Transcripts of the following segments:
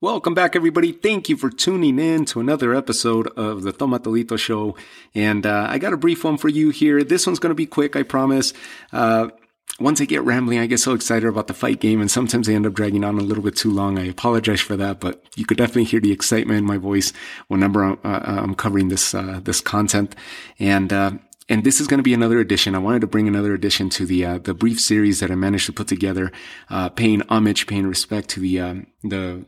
Welcome back, everybody. Thank you for tuning in to another episode of the Tomatolito Show. And uh, I got a brief one for you here. This one's going to be quick, I promise. Uh, once I get rambling, I get so excited about the fight game, and sometimes I end up dragging on a little bit too long. I apologize for that, but you could definitely hear the excitement in my voice whenever I'm, uh, I'm covering this uh, this content. And uh, and this is going to be another edition. I wanted to bring another edition to the uh, the brief series that I managed to put together, uh, paying homage, paying respect to the um, the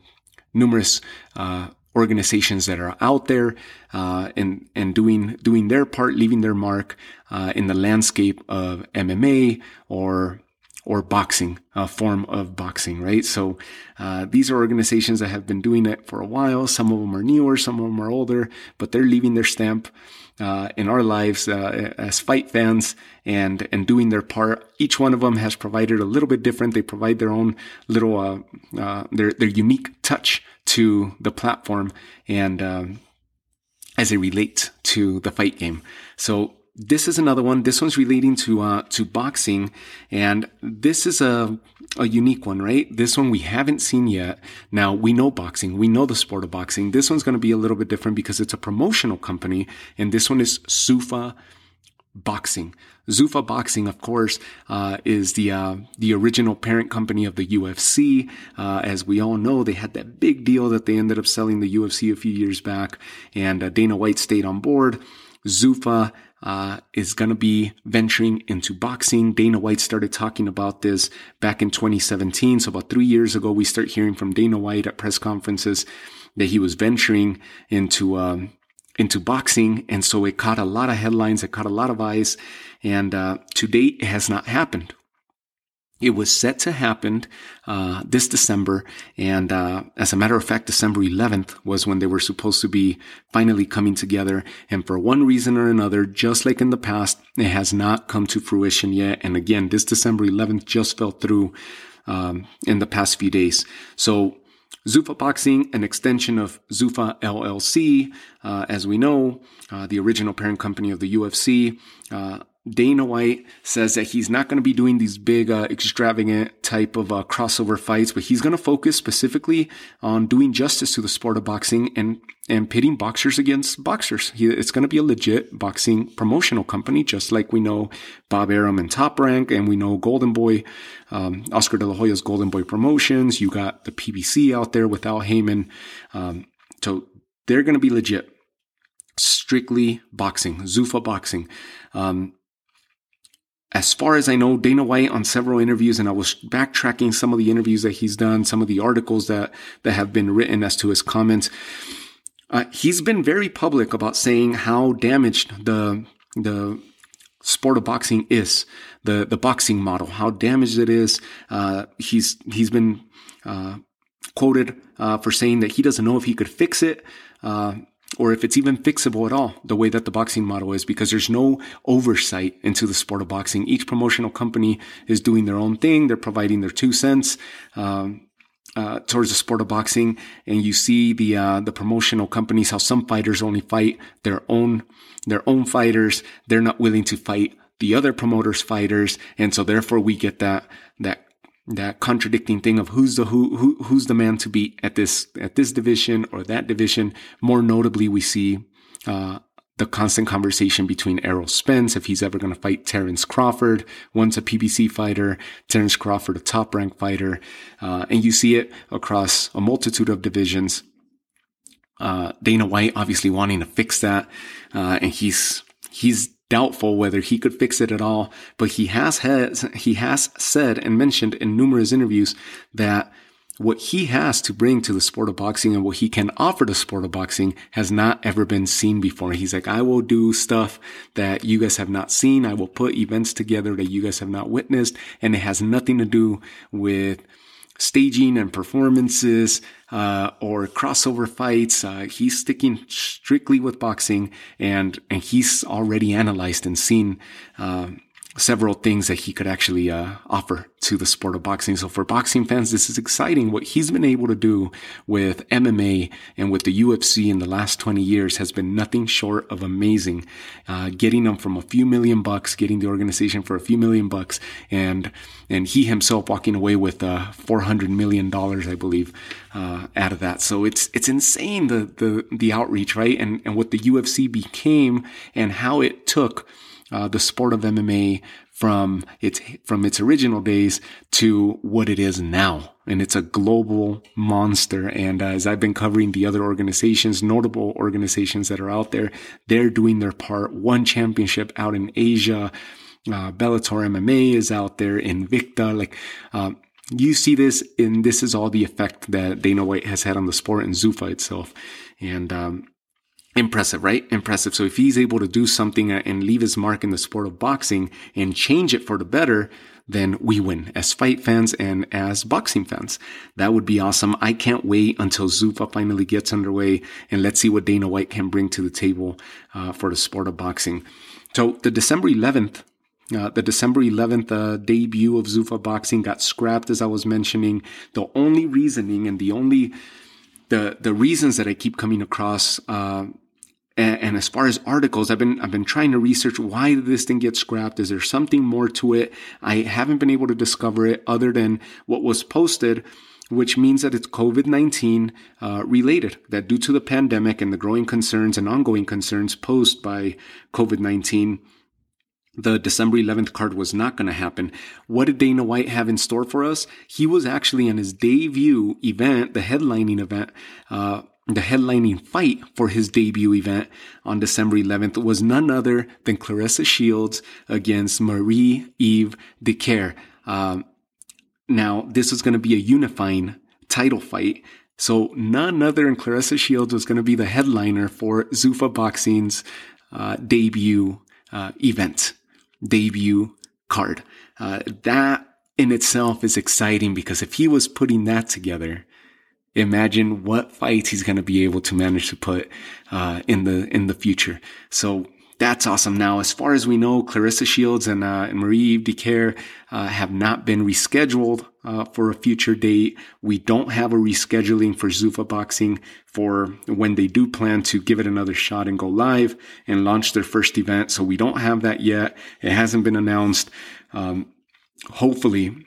numerous uh, organizations that are out there uh, and and doing doing their part, leaving their mark uh, in the landscape of MMA or or boxing, a form of boxing, right? So uh, these are organizations that have been doing it for a while. Some of them are newer, some of them are older, but they're leaving their stamp uh, in our lives uh, as fight fans and and doing their part. Each one of them has provided a little bit different. They provide their own little uh, uh, their their unique touch to the platform and um, as it relates to the fight game. So this is another one. This one's relating to uh, to boxing, and this is a a unique one, right? This one we haven't seen yet. Now we know boxing, we know the sport of boxing. This one's going to be a little bit different because it's a promotional company, and this one is Zuffa Boxing. Zuffa Boxing, of course, uh, is the uh, the original parent company of the UFC. Uh, as we all know, they had that big deal that they ended up selling the UFC a few years back, and uh, Dana White stayed on board. Zuffa uh, is going to be venturing into boxing. Dana White started talking about this back in 2017. So about three years ago, we start hearing from Dana White at press conferences that he was venturing into, um, into boxing. And so it caught a lot of headlines. It caught a lot of eyes. And, uh, to date, it has not happened. It was set to happen uh, this December, and uh, as a matter of fact, December 11th was when they were supposed to be finally coming together. And for one reason or another, just like in the past, it has not come to fruition yet. And again, this December 11th just fell through um, in the past few days. So Zuffa Boxing, an extension of Zuffa LLC, uh, as we know, uh, the original parent company of the UFC. Uh, Dana White says that he's not going to be doing these big, uh, extravagant type of uh, crossover fights, but he's going to focus specifically on doing justice to the sport of boxing and and pitting boxers against boxers. He, it's going to be a legit boxing promotional company, just like we know Bob Arum and Top Rank, and we know Golden Boy, um, Oscar De La Hoya's Golden Boy Promotions. You got the PBC out there with Al Haymon, um, so they're going to be legit strictly boxing, Zuffa boxing. Um, as far as I know, Dana White on several interviews, and I was backtracking some of the interviews that he's done, some of the articles that, that have been written as to his comments. Uh, he's been very public about saying how damaged the, the sport of boxing is, the, the boxing model, how damaged it is. Uh, he's, he's been, uh, quoted, uh, for saying that he doesn't know if he could fix it. Or if it's even fixable at all, the way that the boxing model is, because there's no oversight into the sport of boxing. Each promotional company is doing their own thing. They're providing their two cents. Um, uh, towards the sport of boxing, and you see the uh, the promotional companies how some fighters only fight their own their own fighters. They're not willing to fight the other promoters' fighters, and so therefore we get that that that contradicting thing of who's the who, who who's the man to beat at this at this division or that division. More notably, we see uh, the constant conversation between Errol Spence if he's ever going to fight Terrence Crawford. Once a PBC fighter, Terrence Crawford a top rank fighter, uh, and you see it across a multitude of divisions. Uh, Dana White obviously wanting to fix that, uh, and he's he's doubtful whether he could fix it at all, but he has he has said and mentioned in numerous interviews that what he has to bring to the sport of boxing and what he can offer the sport of boxing has not ever been seen before. He's like, I will do stuff that you guys have not seen. I will put events together that you guys have not witnessed. And it has nothing to do with staging and performances uh, or crossover fights. Uh, he's sticking strictly with boxing, and and he's already analyzed and seen. Uh, several things that he could actually uh, offer to the sport of boxing. So for boxing fans, this is exciting. What he's been able to do with MMA and with the UFC in the last 20 years has been nothing short of amazing. Uh, getting them from a few million bucks, getting the organization for a few million bucks, and and he himself walking away with uh, 400 million dollars, I believe, uh, out of that. So it's it's insane the the the outreach, right? And and what the UFC became and how it took uh, the sport of MMA from its from its original days to what it is now. And it's a global monster. And uh, as I've been covering the other organizations, notable organizations that are out there, they're doing their part. One championship out in Asia. Uh, Bellator MMA is out there. Invicta, like, um, you see this, and this is all the effect that Dana White has had on the sport and Zuffa itself. And um, Impressive, right? Impressive. So if he's able to do something and leave his mark in the sport of boxing and change it for the better, then we win as fight fans and as boxing fans. That would be awesome. I can't wait until Zuffa finally gets underway and let's see what Dana White can bring to the table uh, for the sport of boxing. So the December 11th, uh, the December 11th uh, debut of Zuffa Boxing got scrapped, as I was mentioning. The only reasoning and the only the the reasons that I keep coming across uh, and, and, as far as articles, I've been, I've been trying to research why did this thing get scrapped? Is there something more to it? I haven't been able to discover it other than what was posted, which means that it's COVID-19 uh, related, that due to the pandemic and the growing concerns and ongoing concerns posed by COVID-19, the December 11th card was not going to happen. What did Dana White have in store for us? He was actually in his debut event, the headlining event, uh, the headlining fight for his debut event on December 11th was none other than Claressa Shields against Marie Eve Dicaire. Um, now, this was going to be a unifying title fight. So none other than Claressa Shields was going to be the headliner for Zuffa Boxing's uh, debut uh, event, debut card. Uh, that in itself is exciting because if he was putting that together, imagine what fights he's going to be able to manage to put uh, in the in the future. So that's awesome. Now, as far as we know, Claressa Shields and, uh, and Marie Dicaire uh, have not been rescheduled uh, for a future date. We don't have a rescheduling for Zuffa Boxing for when they do plan to give it another shot and go live and launch their first event. So we don't have that yet. It hasn't been announced. Um, hopefully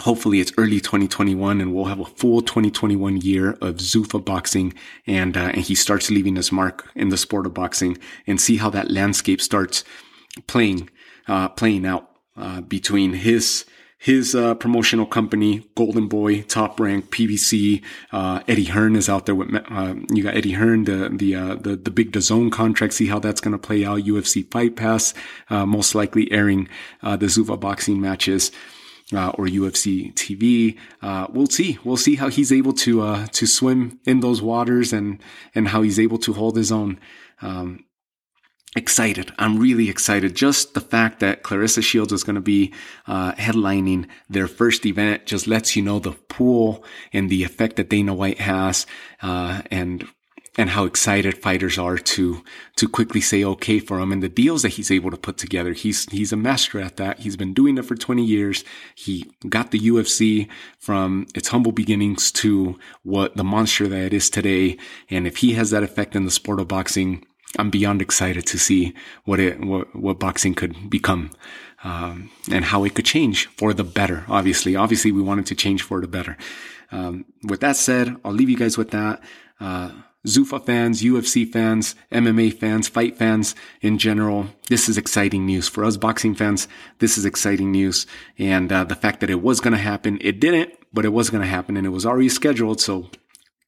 hopefully it's early 2021 and we'll have a full 2021 year of Zuffa boxing and, uh, and he starts leaving his mark in the sport of boxing and see how that landscape starts playing, uh, playing out, uh, between his, his uh, promotional company, Golden Boy, Top Rank, PBC. Uh, Eddie Hearn is out there with uh, you got Eddie Hearn, the the uh, the, the big DAZN contract. See how that's going to play out. UFC Fight Pass, uh, most likely airing uh, the Zuffa boxing matches uh, or UFC TV. Uh, we'll see. We'll see how he's able to uh, to swim in those waters and and how he's able to hold his own. Um, excited. I'm really excited. Just the fact that Claressa Shields is going to be uh, headlining their first event just lets you know the pool and the effect that Dana White has, uh, and and how excited fighters are to to quickly say okay for him and the deals that he's able to put together. He's he's a master at that. He's been doing it for 20 years. He got the UFC from its humble beginnings to what the monster that it is today. And if he has that effect in the sport of boxing, I'm beyond excited to see what it what, what boxing could become. Um, and how it could change for the better. Obviously, obviously, we wanted to change for the better. Um, with that said, I'll leave you guys with that. Uh, Zuffa fans, UFC fans, MMA fans, fight fans in general. This is exciting news for us boxing fans. This is exciting news. And uh, the fact that it was going to happen, it didn't, but it was going to happen and it was already scheduled. So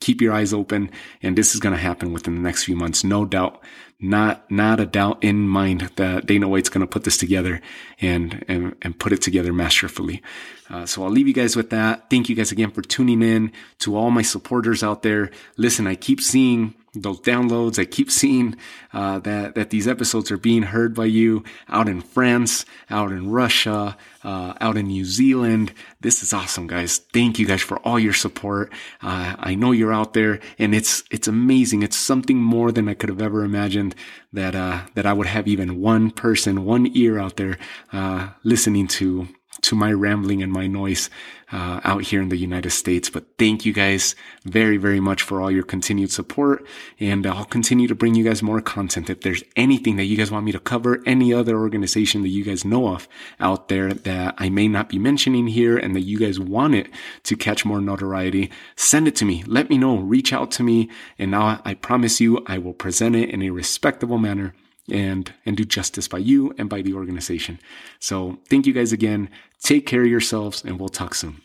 keep your eyes open. And this is going to happen within the next few months. No doubt. Not, not a doubt in mind that Dana White's going to put this together and, and, and put it together masterfully. Uh, so I'll leave you guys with that. Thank you guys again for tuning in to all my supporters out there. Listen, I keep seeing those downloads. I keep seeing uh, that that these episodes are being heard by you out in France, out in Russia, uh, out in New Zealand. This is awesome, guys. Thank you guys for all your support. Uh, I know you're out there, and it's it's amazing. It's something more than I could have ever imagined that uh, that I would have even one person, one ear out there uh, listening to to my rambling and my noise uh, out here in the United States. But thank you guys very, very much for all your continued support. And I'll continue to bring you guys more content. If there's anything that you guys want me to cover, any other organization that you guys know of out there that I may not be mentioning here and that you guys want it to catch more notoriety, send it to me. Let me know. Reach out to me. And now I promise you, I will present it in a respectable manner and and do justice by you and by the organization. So thank you guys again. Take care of yourselves and we'll talk soon.